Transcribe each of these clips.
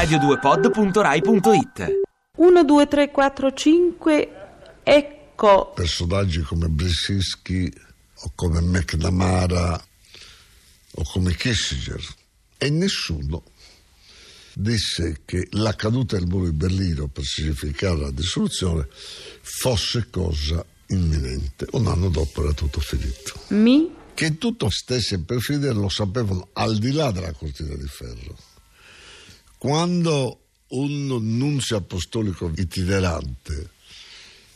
radio2pod.rai.it 1, 2, 3, 4, 5, ecco. Personaggi come Brzezinski o come McNamara o come Kissinger e nessuno disse che la caduta del muro di Berlino per significare la dissoluzione fosse cosa imminente. Un anno dopo era tutto finito. Mi? Che tutto stesse per finire lo sapevano al di là della cortina di ferro. Quando un nunzio apostolico itinerante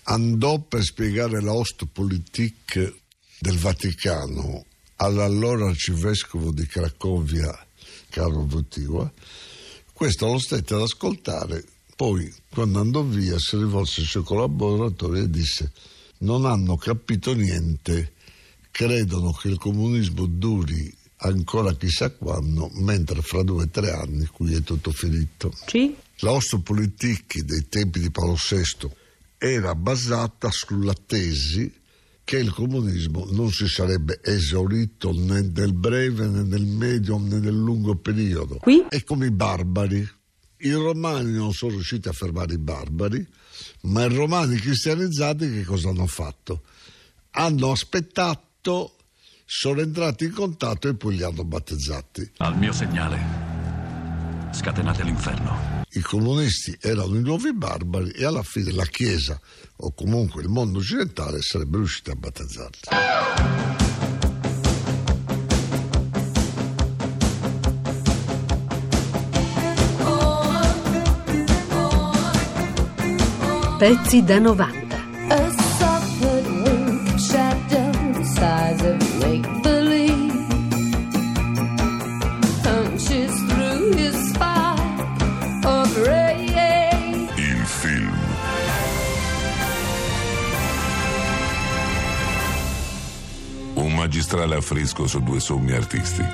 andò per spiegare la Ostpolitik del Vaticano all'allora arcivescovo di Cracovia, Carlo Votigua, questo lo stette ad ascoltare, poi quando andò via si rivolse ai suoi collaboratori e disse non hanno capito niente, credono che il comunismo duri ancora chissà quando, mentre fra due o tre anni qui è tutto finito. Sì? La Ostpolitik dei tempi di Paolo VI era basata sulla tesi che il comunismo non si sarebbe esaurito né nel breve né nel medio né nel lungo periodo. Qui? È come i barbari. I romani non sono riusciti a fermare i barbari, ma i romani cristianizzati che cosa hanno fatto? Hanno aspettato, sono entrati in contatto e poi li hanno battezzati. Al mio segnale, scatenate l'inferno. I comunisti erano i nuovi barbari e alla fine la Chiesa o comunque il mondo occidentale sarebbe riuscito a battezzarli. Pezzi da 90. Un magistrale affresco su due sommi artisti,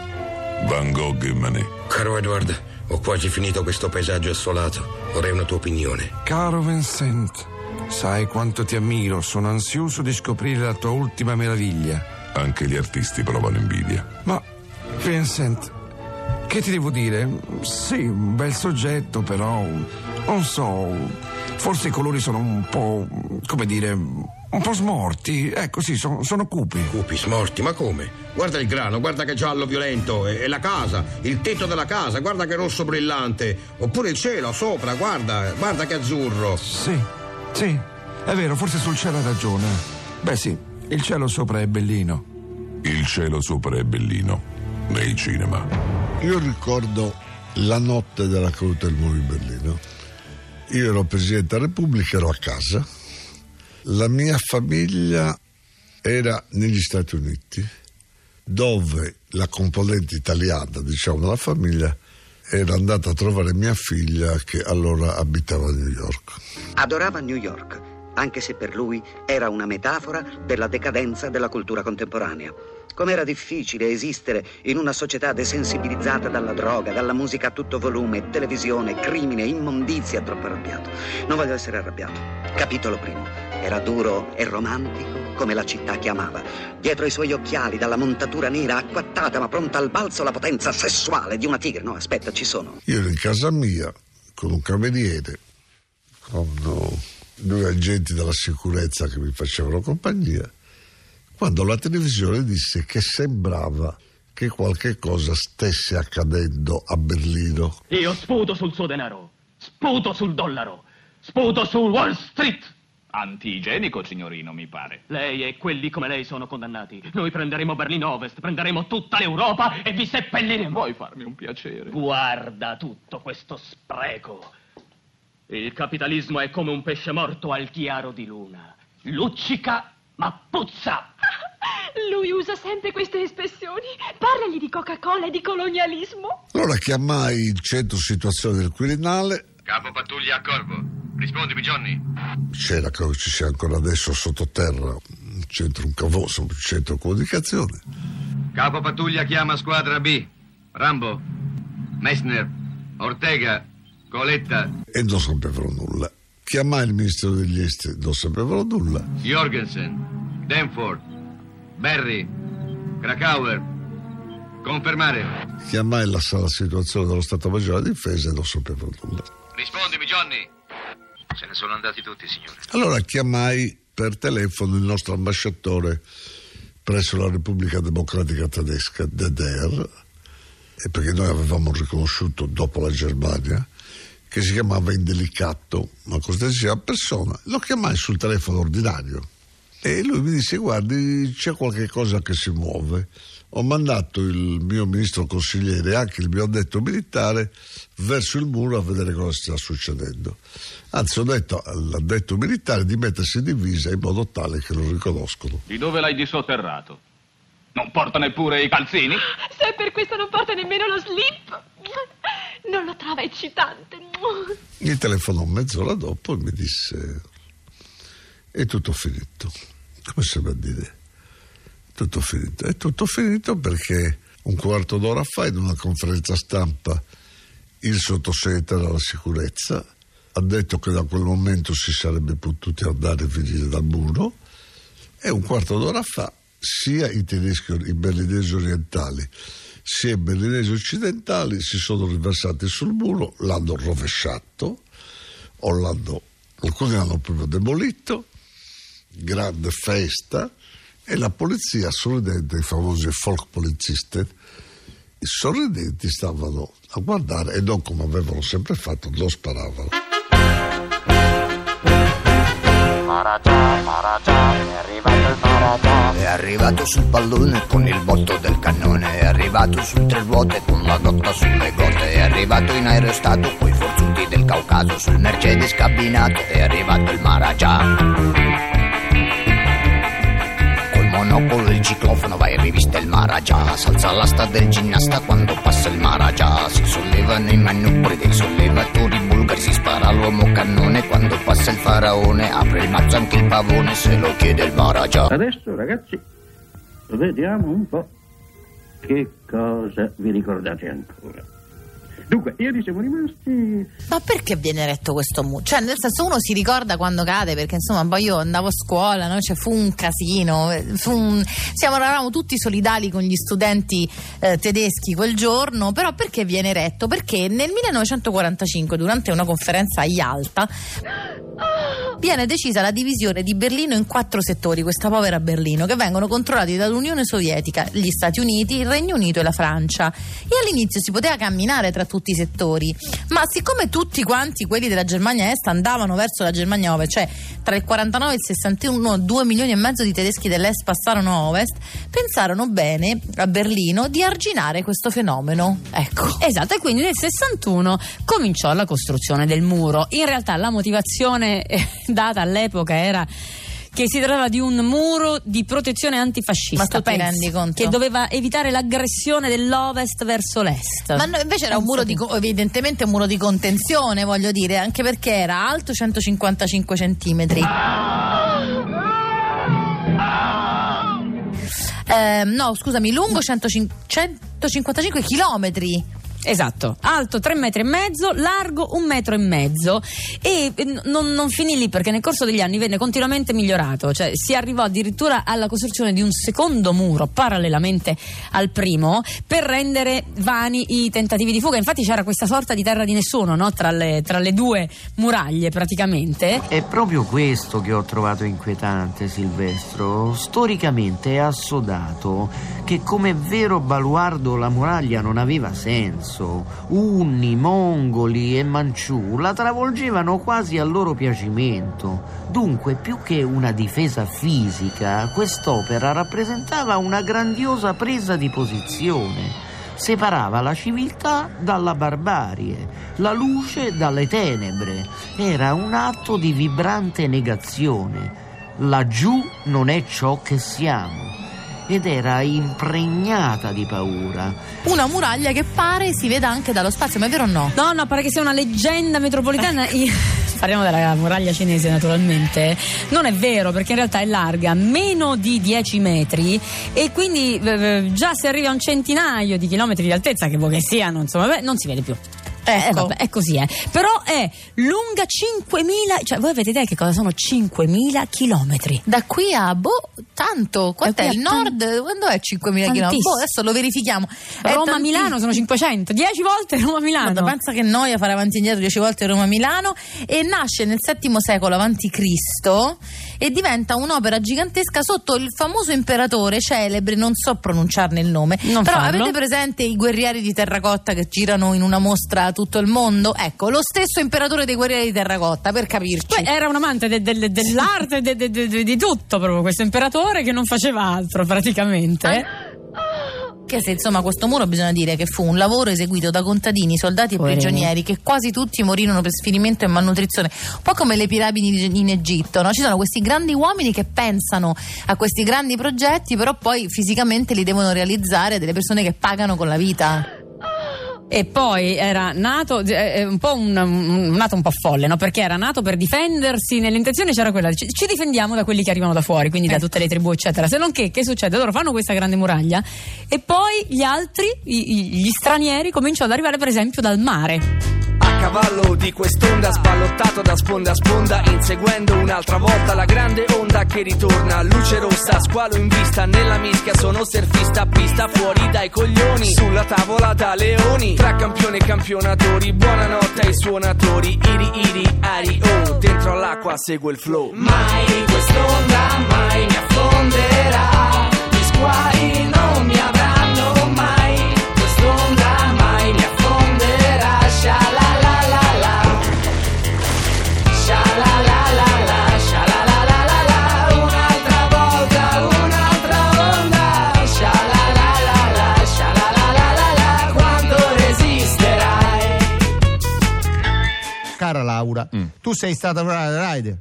Van Gogh e Manet. Caro Edward, ho quasi finito questo paesaggio assolato. Vorrei una tua opinione. Caro Vincent, sai quanto ti ammiro, sono ansioso di scoprire la tua ultima meraviglia. Anche gli artisti provano invidia. Ma, Vincent, che ti devo dire? Sì, un bel soggetto, però, non so, forse i colori sono un po', come dire, un po' smorti. Ecco, sì, sono, sono cupi. Cupi, smorti, ma come? Guarda il grano, guarda che giallo violento, e, e la casa, il tetto della casa, guarda che rosso brillante. Oppure il cielo sopra, guarda, guarda che azzurro. Sì, sì, è vero, forse sul cielo hai ragione. Beh sì, il cielo sopra è bellino. Il cielo sopra è bellino. Nei cinema. Io ricordo la notte della caduta del muro di Berlino. Io ero Presidente della Repubblica, ero a casa. La mia famiglia era negli Stati Uniti, dove la componente italiana, diciamo, della famiglia era andata a trovare mia figlia che allora abitava a New York. Adorava New York, anche se per lui era una metafora per la decadenza della cultura contemporanea. Com'era difficile esistere in una società desensibilizzata dalla droga, dalla musica a tutto volume, televisione, crimine, immondizia, troppo arrabbiato. Non voglio essere arrabbiato. Capitolo primo. Era duro e romantico come la città chiamava. Dietro i suoi occhiali, dalla montatura nera, acquattata ma pronta al balzo, la potenza sessuale di una tigre. No, aspetta, ci sono. Io ero in casa mia con un cameriere, con oh, due agenti della sicurezza che mi facevano compagnia, quando la televisione disse che sembrava che qualche cosa stesse accadendo a Berlino. Io sputo sul suo denaro, sputo sul dollaro, sputo su Wall Street. Antigenico, signorino, mi pare. Lei e quelli come lei sono condannati. Noi prenderemo Berlino Ovest, prenderemo tutta l'Europa e vi seppelliremo. Vuoi farmi un piacere? Guarda tutto questo spreco. Il capitalismo è come un pesce morto al chiaro di luna. Luccica, ma puzza. Lui usa sempre queste espressioni. Parlagli di Coca-Cola e di colonialismo. Allora chiamai il centro situazione del Quirinale. Capo pattuglia a Corvo. Rispondimi, Johnny. C'era, credo ci sia ancora adesso sottoterra, un centro, un cavoso, un centro comunicazione. Capo pattuglia chiama squadra B. Rambo, Messner, Ortega, Coletta. E non sapevano nulla. Chiamai il ministro degli esteri, non sapevano nulla. Jorgensen, Danforth, Berry, Krakauer, Confermare. Chiamai la sala situazione dello Stato Maggiore di Difesa e non sapevo nulla. Rispondimi, Johnny. Se ne sono andati tutti, signore. Allora chiamai per telefono il nostro ambasciatore presso la Repubblica Democratica Tedesca, DDR, e perché noi avevamo riconosciuto dopo la Germania che si chiamava Indelicato, una costessima persona. Lo chiamai sul telefono ordinario e lui mi disse: Guardi, c'è qualche cosa che si muove. Ho mandato il mio ministro consigliere e anche il mio addetto militare verso il muro a vedere cosa sta succedendo. Anzi, ho detto all'addetto militare di mettersi in divisa in modo tale che lo riconoscono. Di dove l'hai disotterrato? Non porta neppure i calzini? Se per questo non porta nemmeno lo slip, non lo trova eccitante. Mi telefonò mezz'ora dopo e mi disse: È tutto finito. Come si va a dire? Tutto finito. È tutto finito perché un quarto d'ora fa, in una conferenza stampa, il sottosegretario alla sicurezza ha detto che da quel momento si sarebbe potuti andare a venire dal muro e un quarto d'ora fa sia i tedeschi, i berlinesi orientali, sia i berlinesi occidentali si sono riversati sul muro, l'hanno rovesciato, o l'hanno, alcuni l'hanno proprio demolito, grande festa, e la polizia sorridente, i famosi folk poliziste, i sorridenti stavano a guardare e non come avevano sempre fatto, lo sparavano. Maragia, Maragia, è arrivato il Maragia. È arrivato sul pallone con il botto del cannone. È arrivato su tre ruote con la gotta sulle gote. È arrivato in aerostato coi forzuti del Caucaso. Sul Mercedes cabinato. È arrivato il Maragia. Monopolo e il ciclofono vai a rivista il Maragia. S'alza l'asta del ginnasta quando passa il Maragia. Si sollevano i manubri dei sollevatori bulgari. Si spara all'uomo cannone quando passa il faraone. Apre il mazzo anche il pavone se lo chiede il Maragia. Adesso ragazzi, vediamo un po' che cosa vi ricordate ancora. Dunque, ieri siamo rimasti... Ma perché viene eretto questo muro? Cioè, nel senso, uno si ricorda quando cade, perché insomma, poi io andavo a scuola, no? cioè, fu un casino. Fu un... Siamo, eravamo tutti solidali con gli studenti eh, tedeschi quel giorno, però perché viene eretto? Perché nel 1945, durante una conferenza a Yalta, viene decisa la divisione di Berlino in quattro settori, questa povera Berlino, che vengono controllati dall'Unione Sovietica, gli Stati Uniti, il Regno Unito e la Francia. E all'inizio si poteva camminare tra tutti i settori, ma siccome tutti quanti quelli della Germania Est andavano verso la Germania Ovest, cioè tra il 49 e il 61 2 milioni e mezzo di tedeschi dell'Est passarono a Ovest, pensarono bene a Berlino di arginare questo fenomeno. Ecco. Esatto, e quindi nel 61 cominciò la costruzione del muro. In realtà la motivazione eh, data all'epoca era che si trattava di un muro di protezione antifascista. Ma tu ti rendi conto? Che doveva evitare l'aggressione dell'ovest verso l'est. Ma no, invece era un muro di, evidentemente un muro di contenzione, voglio dire, anche perché era alto 155 centimetri. Eh, no, scusami, lungo 105 155 chilometri. Esatto, alto 3 metri e mezzo, largo un metro e mezzo e eh, non, non finì lì perché nel corso degli anni venne continuamente migliorato, cioè si arrivò addirittura alla costruzione di un secondo muro parallelamente al primo per rendere vani i tentativi di fuga. Infatti c'era questa sorta di terra di nessuno no? tra, le, tra le due muraglie praticamente. È proprio questo che ho trovato inquietante, Silvestro. Storicamente è assodato che come vero baluardo la muraglia non aveva senso. Unni, mongoli e manciù la travolgevano quasi a loro piacimento. Dunque, più che una difesa fisica, quest'opera rappresentava una grandiosa presa di posizione. Separava la civiltà dalla barbarie, la luce dalle tenebre. Era un atto di vibrante negazione. Laggiù non è ciò che siamo ed era impregnata di paura. Una muraglia che pare si veda anche dallo spazio, ma è vero o no? No, no, pare che sia una leggenda metropolitana. Io- Parliamo della muraglia cinese naturalmente. Non è vero perché in realtà è larga meno di 10 metri e quindi eh, già se arriva a un centinaio di chilometri di altezza, che vuoi che siano, insomma, beh, non si vede più. Eh, vabbè, è così, eh. Però è lunga 5.000, cioè voi avete idea che cosa sono 5.000 chilometri? Da qui a, boh, tanto, quanto è il nord? Quando è 5.000 chilometri? Boh, adesso lo verifichiamo. Roma-Milano sono 500, 10 volte Roma-Milano. Guarda, pensa che noia fare avanti e indietro 10 volte Roma-Milano e nasce nel VII secolo avanti Cristo e diventa un'opera gigantesca sotto il famoso imperatore celebre, non so pronunciarne il nome, Non però farlo. avete presente i guerrieri di terracotta che girano in una mostra tutto il mondo? Ecco, lo stesso imperatore dei guerrieri di terracotta, per capirci. Poi era un amante de- de- dell'arte, de- de- de- di tutto proprio questo imperatore che non faceva altro praticamente. Che se insomma questo muro bisogna dire che fu un lavoro eseguito da contadini, soldati e prigionieri che quasi tutti morirono per sfinimento e malnutrizione, un po' come le piramidi in Egitto, no? ci sono questi grandi uomini che pensano a questi grandi progetti, però poi fisicamente li devono realizzare delle persone che pagano con la vita. E poi era nato, eh, è un po' un, un- nato un po' folle, no? Perché era nato per difendersi, nell'intenzione c'era quella, ci, ci difendiamo da quelli che arrivano da fuori, quindi da tutte le tribù, eccetera. Se non che, che succede? Loro fanno questa grande muraglia e poi gli altri, i- gli stranieri, cominciano ad arrivare per esempio dal mare. Cavallo di quest'onda, spallottato da sponda a sponda, inseguendo un'altra volta la grande onda che ritorna. Luce rossa, squalo in vista, nella mischia sono surfista, pista fuori dai coglioni. Sulla tavola da leoni, tra campioni e campionatori. Buonanotte ai suonatori, iri iri, ari oh, dentro all'acqua segue il flow. Mai quest'onda mai mi affonderà, gli squali Mm. tu sei stata una rider?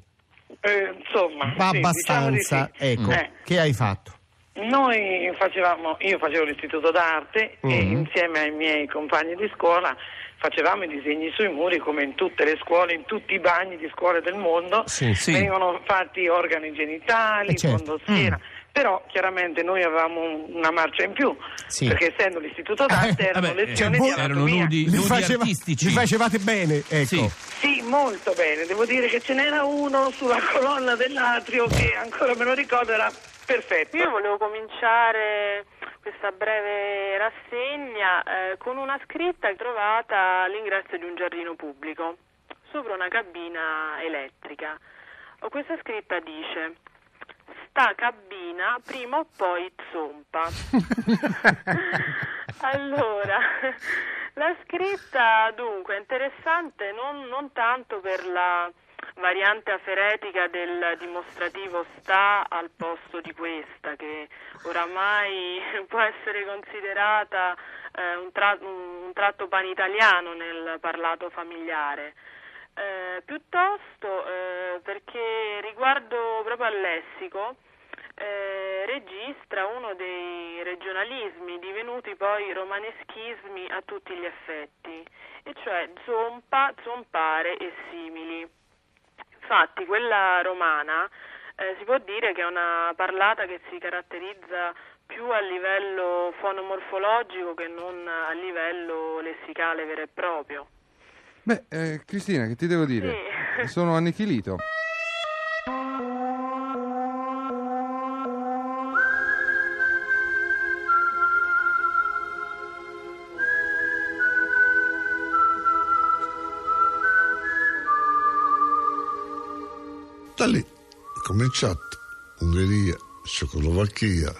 Eh, insomma, Ma sì, abbastanza, diciamo di sì. ecco. Eh, Che hai fatto? noi facevamo, io facevo l'istituto d'arte e Mhm. insieme ai miei compagni di scuola facevamo i disegni sui muri come in tutte le scuole, in tutti i bagni di scuole del mondo. Sì, sì. Venivano fatti organi genitali, Eh, certo. fondosfiera. Però chiaramente noi avevamo un- una marcia in più, Sì. perché essendo l'istituto d'arte erano vabbè, lezioni eh, di erano nudi- Li, nudi faceva- artistici. li facevate bene, ecco. Sì. Sì, molto bene. Devo dire che ce n'era uno sulla colonna dell'atrio che ancora me lo ricordo, era perfetto. Io volevo cominciare questa breve rassegna eh, con una scritta trovata all'ingresso di un giardino pubblico, sopra una cabina elettrica. O questa scritta dice: Sta cabina prima o poi zompa. allora, la scritta dunque è interessante non, non tanto per la variante aferetica del dimostrativo sta al posto di questa, che oramai può essere considerata eh, un, tra- un tratto panitaliano nel parlato familiare. Eh, piuttosto eh, perché riguardo proprio al lessico eh, registra uno dei regionalismi divenuti poi romaneschismi a tutti gli effetti, e cioè zompa, zompare e simili. Infatti quella romana eh, si può dire che è una parlata che si caratterizza più a livello fonomorfologico che non a livello lessicale vero e proprio. Beh, eh, Cristina, che ti devo dire? Sì. Sono annichilito. Da lì. È cominciato Ungheria, Cecoslovacchia,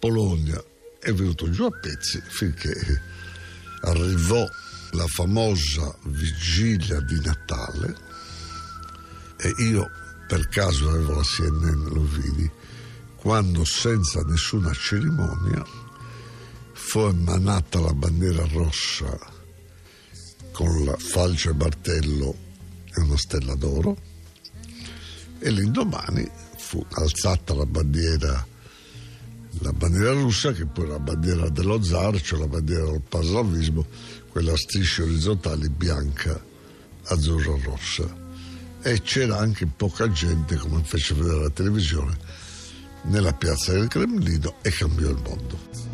Polonia, è venuto giù a pezzi finché arrivò la famosa vigilia di Natale. E io per caso avevo la CNN, lo vidi, quando senza nessuna cerimonia fu emanata la bandiera rossa con la falce e martello e una stella d'oro e l'indomani fu alzata la bandiera la bandiera russa che poi la bandiera dello zar cioè la bandiera del paslavismo quella a strisce orizzontali bianca azzurra rossa. E c'era anche poca gente come fece vedere la televisione nella piazza del Cremlino e cambiò il mondo